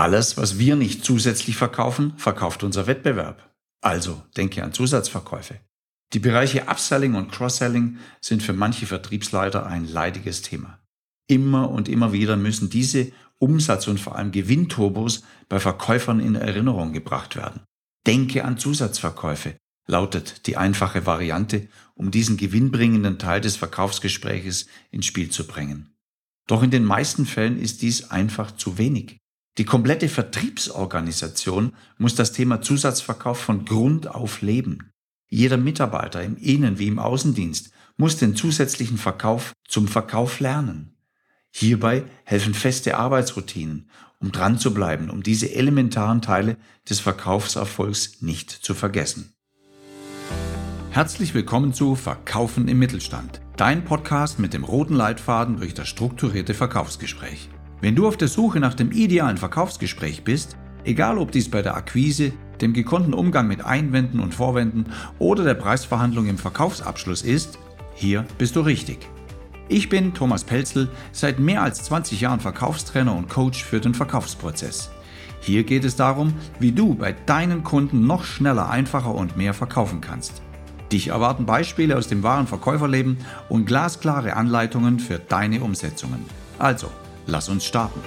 Alles, was wir nicht zusätzlich verkaufen, verkauft unser Wettbewerb. Also denke an Zusatzverkäufe. Die Bereiche Upselling und Cross-Selling sind für manche Vertriebsleiter ein leidiges Thema. Immer und immer wieder müssen diese Umsatz- und vor allem Gewinnturbos bei Verkäufern in Erinnerung gebracht werden. Denke an Zusatzverkäufe, lautet die einfache Variante, um diesen gewinnbringenden Teil des Verkaufsgespräches ins Spiel zu bringen. Doch in den meisten Fällen ist dies einfach zu wenig. Die komplette Vertriebsorganisation muss das Thema Zusatzverkauf von Grund auf leben. Jeder Mitarbeiter im Innen- wie im Außendienst muss den zusätzlichen Verkauf zum Verkauf lernen. Hierbei helfen feste Arbeitsroutinen, um dran zu bleiben, um diese elementaren Teile des Verkaufserfolgs nicht zu vergessen. Herzlich willkommen zu Verkaufen im Mittelstand, dein Podcast mit dem roten Leitfaden durch das strukturierte Verkaufsgespräch. Wenn du auf der Suche nach dem idealen Verkaufsgespräch bist, egal ob dies bei der Akquise, dem gekonnten Umgang mit Einwänden und Vorwänden oder der Preisverhandlung im Verkaufsabschluss ist, hier bist du richtig. Ich bin Thomas Pelzel, seit mehr als 20 Jahren Verkaufstrainer und Coach für den Verkaufsprozess. Hier geht es darum, wie du bei deinen Kunden noch schneller, einfacher und mehr verkaufen kannst. Dich erwarten Beispiele aus dem wahren Verkäuferleben und glasklare Anleitungen für deine Umsetzungen. Also, lass uns starten.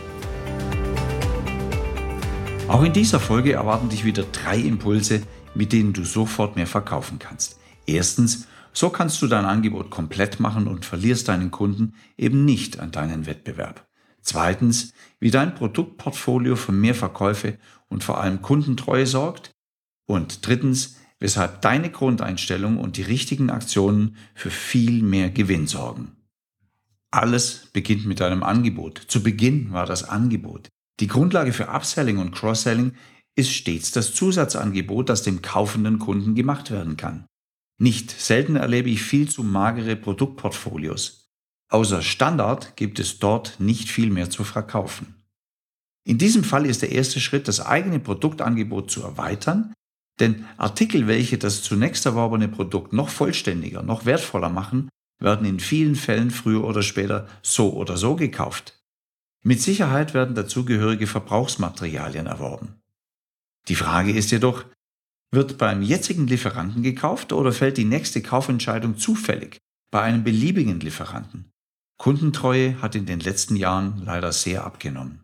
Auch in dieser Folge erwarten dich wieder drei Impulse, mit denen du sofort mehr verkaufen kannst. Erstens, so kannst du dein Angebot komplett machen und verlierst deinen Kunden eben nicht an deinen Wettbewerb. Zweitens, wie dein Produktportfolio für mehr Verkäufe und vor allem Kundentreue sorgt. Und drittens, weshalb deine Grundeinstellung und die richtigen Aktionen für viel mehr Gewinn sorgen. Alles beginnt mit deinem Angebot. Zu Beginn war das Angebot. Die Grundlage für Upselling und Cross-Selling ist stets das Zusatzangebot, das dem kaufenden Kunden gemacht werden kann. Nicht selten erlebe ich viel zu magere Produktportfolios. Außer Standard gibt es dort nicht viel mehr zu verkaufen. In diesem Fall ist der erste Schritt, das eigene Produktangebot zu erweitern, denn Artikel, welche das zunächst erworbene Produkt noch vollständiger, noch wertvoller machen, werden in vielen Fällen früher oder später so oder so gekauft. Mit Sicherheit werden dazugehörige Verbrauchsmaterialien erworben. Die Frage ist jedoch, wird beim jetzigen Lieferanten gekauft oder fällt die nächste Kaufentscheidung zufällig bei einem beliebigen Lieferanten? Kundentreue hat in den letzten Jahren leider sehr abgenommen.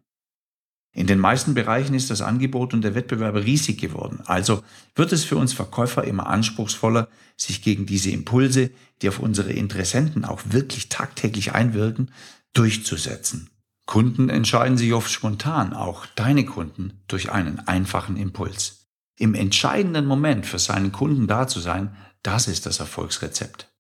In den meisten Bereichen ist das Angebot und der Wettbewerb riesig geworden. Also wird es für uns Verkäufer immer anspruchsvoller, sich gegen diese Impulse, die auf unsere Interessenten auch wirklich tagtäglich einwirken, durchzusetzen. Kunden entscheiden sich oft spontan, auch deine Kunden, durch einen einfachen Impuls. Im entscheidenden Moment für seinen Kunden da zu sein, das ist das Erfolgsrezept.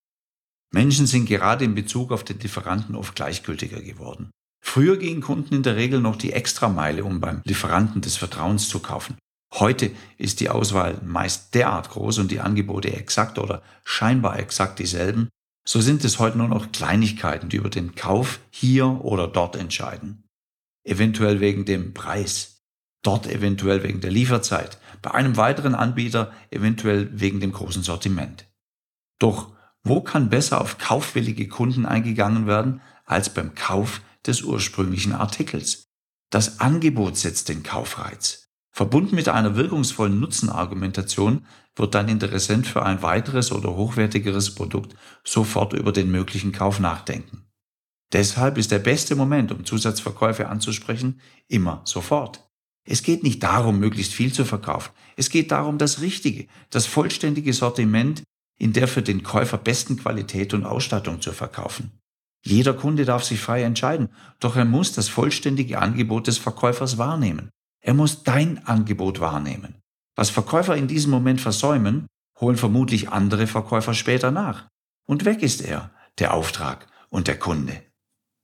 Menschen sind gerade in Bezug auf den Lieferanten oft gleichgültiger geworden. Früher gingen Kunden in der Regel noch die Extrameile, um beim Lieferanten des Vertrauens zu kaufen. Heute ist die Auswahl meist derart groß und die Angebote exakt oder scheinbar exakt dieselben, so sind es heute nur noch Kleinigkeiten, die über den Kauf hier oder dort entscheiden. Eventuell wegen dem Preis, dort eventuell wegen der Lieferzeit, bei einem weiteren Anbieter eventuell wegen dem großen Sortiment. Doch wo kann besser auf kaufwillige Kunden eingegangen werden als beim Kauf des ursprünglichen Artikels? Das Angebot setzt den Kaufreiz. Verbunden mit einer wirkungsvollen Nutzenargumentation wird dein Interessent für ein weiteres oder hochwertigeres Produkt sofort über den möglichen Kauf nachdenken. Deshalb ist der beste Moment, um Zusatzverkäufe anzusprechen, immer sofort. Es geht nicht darum, möglichst viel zu verkaufen. Es geht darum, das richtige, das vollständige Sortiment in der für den Käufer besten Qualität und Ausstattung zu verkaufen. Jeder Kunde darf sich frei entscheiden, doch er muss das vollständige Angebot des Verkäufers wahrnehmen. Er muss dein Angebot wahrnehmen. Was Verkäufer in diesem Moment versäumen, holen vermutlich andere Verkäufer später nach. Und weg ist er, der Auftrag und der Kunde.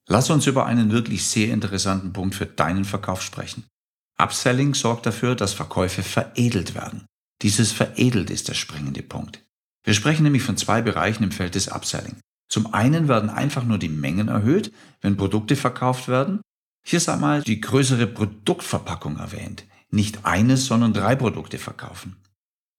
Lass uns über einen wirklich sehr interessanten Punkt für deinen Verkauf sprechen. Upselling sorgt dafür, dass Verkäufe veredelt werden. Dieses veredelt ist der springende Punkt. Wir sprechen nämlich von zwei Bereichen im Feld des Upselling. Zum einen werden einfach nur die Mengen erhöht, wenn Produkte verkauft werden. Hier ist einmal die größere Produktverpackung erwähnt. Nicht eines, sondern drei Produkte verkaufen.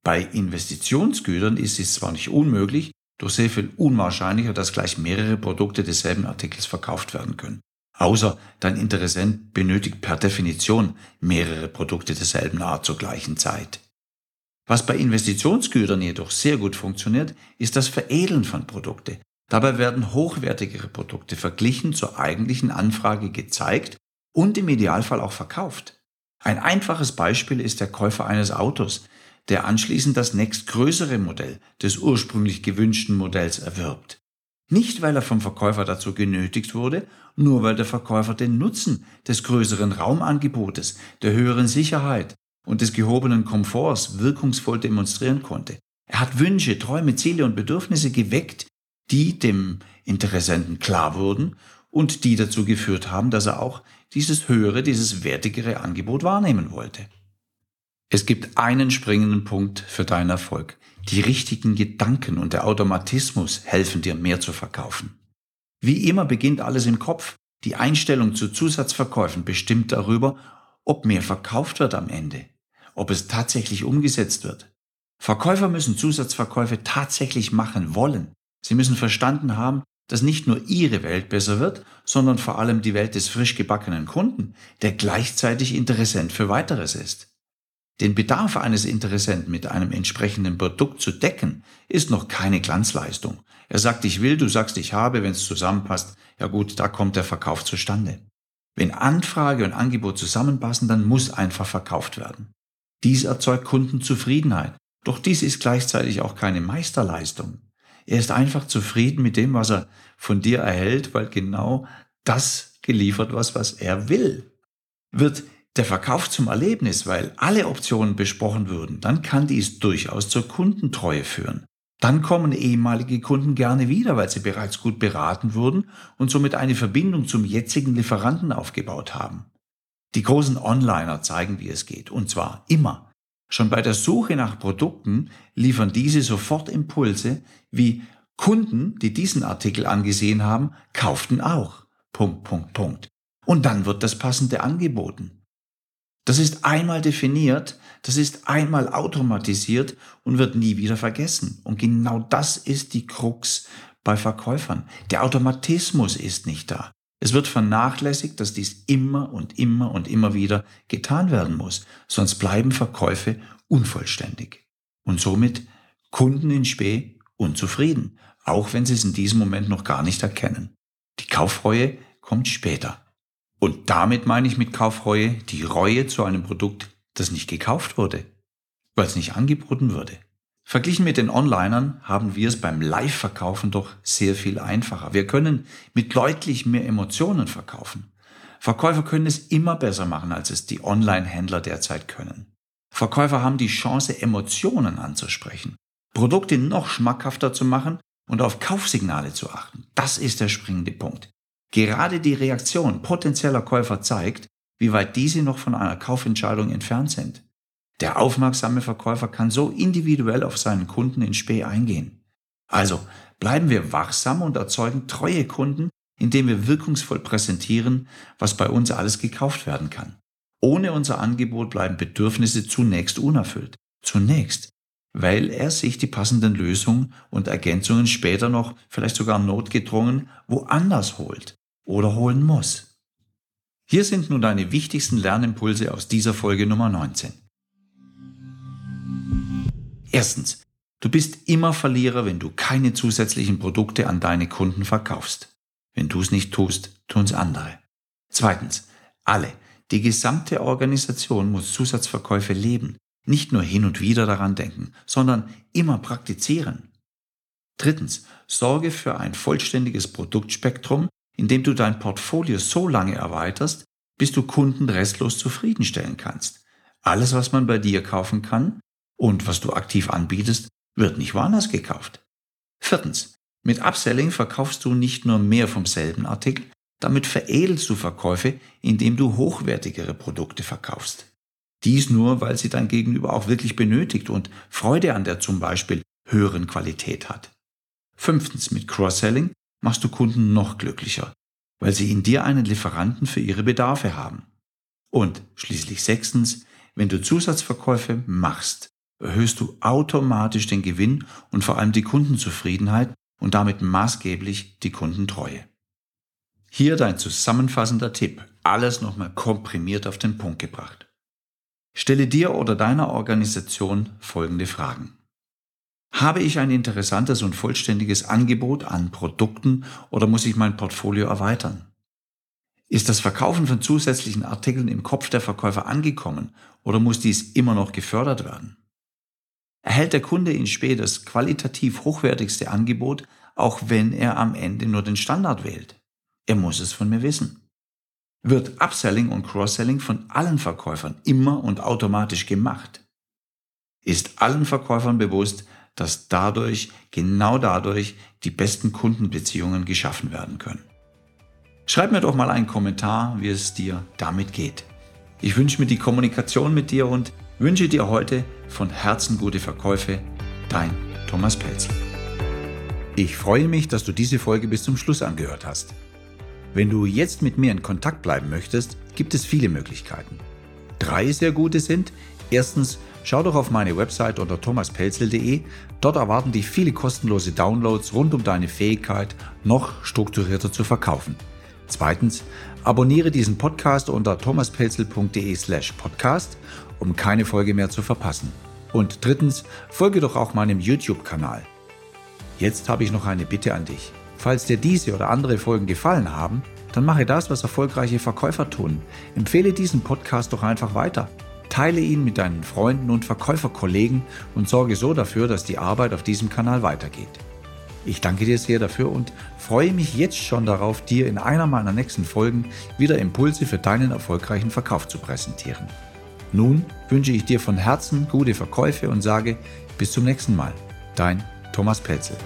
Bei Investitionsgütern ist es zwar nicht unmöglich, doch sehr viel unwahrscheinlicher, dass gleich mehrere Produkte desselben Artikels verkauft werden können. Außer dein Interessent benötigt per Definition mehrere Produkte derselben Art zur gleichen Zeit. Was bei Investitionsgütern jedoch sehr gut funktioniert, ist das Veredeln von Produkte. Dabei werden hochwertigere Produkte verglichen zur eigentlichen Anfrage gezeigt und im Idealfall auch verkauft. Ein einfaches Beispiel ist der Käufer eines Autos, der anschließend das nächstgrößere Modell des ursprünglich gewünschten Modells erwirbt. Nicht, weil er vom Verkäufer dazu genötigt wurde, nur weil der Verkäufer den Nutzen des größeren Raumangebotes, der höheren Sicherheit und des gehobenen Komforts wirkungsvoll demonstrieren konnte. Er hat Wünsche, Träume, Ziele und Bedürfnisse geweckt, die dem Interessenten klar wurden und die dazu geführt haben, dass er auch dieses höhere, dieses wertigere Angebot wahrnehmen wollte. Es gibt einen springenden Punkt für deinen Erfolg. Die richtigen Gedanken und der Automatismus helfen dir mehr zu verkaufen. Wie immer beginnt alles im Kopf. Die Einstellung zu Zusatzverkäufen bestimmt darüber, ob mehr verkauft wird am Ende, ob es tatsächlich umgesetzt wird. Verkäufer müssen Zusatzverkäufe tatsächlich machen wollen. Sie müssen verstanden haben, dass nicht nur ihre Welt besser wird, sondern vor allem die Welt des frisch gebackenen Kunden, der gleichzeitig Interessent für weiteres ist. Den Bedarf eines Interessenten mit einem entsprechenden Produkt zu decken, ist noch keine Glanzleistung. Er sagt, ich will, du sagst, ich habe, wenn es zusammenpasst, ja gut, da kommt der Verkauf zustande. Wenn Anfrage und Angebot zusammenpassen, dann muss einfach verkauft werden. Dies erzeugt Kundenzufriedenheit. Doch dies ist gleichzeitig auch keine Meisterleistung. Er ist einfach zufrieden mit dem, was er von dir erhält, weil genau das geliefert was, was er will. Wird der Verkauf zum Erlebnis, weil alle Optionen besprochen würden, dann kann dies durchaus zur Kundentreue führen. Dann kommen ehemalige Kunden gerne wieder, weil sie bereits gut beraten wurden und somit eine Verbindung zum jetzigen Lieferanten aufgebaut haben. Die großen Onliner zeigen, wie es geht, und zwar immer. Schon bei der Suche nach Produkten liefern diese sofort Impulse, wie Kunden, die diesen Artikel angesehen haben, kauften auch. Punkt, Punkt, Punkt. Und dann wird das passende angeboten. Das ist einmal definiert, das ist einmal automatisiert und wird nie wieder vergessen. Und genau das ist die Krux bei Verkäufern. Der Automatismus ist nicht da. Es wird vernachlässigt, dass dies immer und immer und immer wieder getan werden muss, sonst bleiben Verkäufe unvollständig. Und somit Kunden in Spee unzufrieden, auch wenn sie es in diesem Moment noch gar nicht erkennen. Die Kaufreue kommt später. Und damit meine ich mit Kaufreue die Reue zu einem Produkt, das nicht gekauft wurde, weil es nicht angeboten wurde. Verglichen mit den Onlinern haben wir es beim Live-Verkaufen doch sehr viel einfacher. Wir können mit deutlich mehr Emotionen verkaufen. Verkäufer können es immer besser machen, als es die Online-Händler derzeit können. Verkäufer haben die Chance, Emotionen anzusprechen, Produkte noch schmackhafter zu machen und auf Kaufsignale zu achten. Das ist der springende Punkt. Gerade die Reaktion potenzieller Käufer zeigt, wie weit diese noch von einer Kaufentscheidung entfernt sind. Der aufmerksame Verkäufer kann so individuell auf seinen Kunden in Spee eingehen. Also bleiben wir wachsam und erzeugen treue Kunden, indem wir wirkungsvoll präsentieren, was bei uns alles gekauft werden kann. Ohne unser Angebot bleiben Bedürfnisse zunächst unerfüllt. Zunächst, weil er sich die passenden Lösungen und Ergänzungen später noch, vielleicht sogar notgedrungen, woanders holt oder holen muss. Hier sind nun deine wichtigsten Lernimpulse aus dieser Folge Nummer 19. Erstens, du bist immer Verlierer, wenn du keine zusätzlichen Produkte an deine Kunden verkaufst. Wenn du es nicht tust, tun's andere. Zweitens, alle, die gesamte Organisation muss Zusatzverkäufe leben nicht nur hin und wieder daran denken, sondern immer praktizieren. Drittens, sorge für ein vollständiges Produktspektrum, indem du dein Portfolio so lange erweiterst, bis du Kunden restlos zufriedenstellen kannst. Alles, was man bei dir kaufen kann und was du aktiv anbietest, wird nicht woanders gekauft. Viertens, mit Upselling verkaufst du nicht nur mehr vom selben Artikel, damit veredelst du Verkäufe, indem du hochwertigere Produkte verkaufst. Dies nur, weil sie dein Gegenüber auch wirklich benötigt und Freude an der zum Beispiel höheren Qualität hat. Fünftens, mit Cross-Selling machst du Kunden noch glücklicher, weil sie in dir einen Lieferanten für ihre Bedarfe haben. Und schließlich sechstens, wenn du Zusatzverkäufe machst, erhöhst du automatisch den Gewinn und vor allem die Kundenzufriedenheit und damit maßgeblich die Kundentreue. Hier dein zusammenfassender Tipp, alles nochmal komprimiert auf den Punkt gebracht. Stelle dir oder deiner Organisation folgende Fragen. Habe ich ein interessantes und vollständiges Angebot an Produkten oder muss ich mein Portfolio erweitern? Ist das Verkaufen von zusätzlichen Artikeln im Kopf der Verkäufer angekommen oder muss dies immer noch gefördert werden? Erhält der Kunde in Spee das qualitativ hochwertigste Angebot, auch wenn er am Ende nur den Standard wählt? Er muss es von mir wissen. Wird Upselling und Cross-Selling von allen Verkäufern immer und automatisch gemacht? Ist allen Verkäufern bewusst, dass dadurch, genau dadurch, die besten Kundenbeziehungen geschaffen werden können? Schreib mir doch mal einen Kommentar, wie es dir damit geht. Ich wünsche mir die Kommunikation mit dir und wünsche dir heute von Herzen gute Verkäufe. Dein Thomas Pelz. Ich freue mich, dass du diese Folge bis zum Schluss angehört hast. Wenn du jetzt mit mir in Kontakt bleiben möchtest, gibt es viele Möglichkeiten. Drei sehr gute sind, erstens, schau doch auf meine Website unter thomaspelzel.de. Dort erwarten dich viele kostenlose Downloads rund um deine Fähigkeit, noch strukturierter zu verkaufen. Zweitens, abonniere diesen Podcast unter thomaspelzel.de slash podcast, um keine Folge mehr zu verpassen. Und drittens, folge doch auch meinem YouTube-Kanal. Jetzt habe ich noch eine Bitte an dich. Falls dir diese oder andere Folgen gefallen haben, dann mache das, was erfolgreiche Verkäufer tun. Empfehle diesen Podcast doch einfach weiter. Teile ihn mit deinen Freunden und Verkäuferkollegen und sorge so dafür, dass die Arbeit auf diesem Kanal weitergeht. Ich danke dir sehr dafür und freue mich jetzt schon darauf, dir in einer meiner nächsten Folgen wieder Impulse für deinen erfolgreichen Verkauf zu präsentieren. Nun wünsche ich dir von Herzen gute Verkäufe und sage bis zum nächsten Mal. Dein Thomas Pelzel.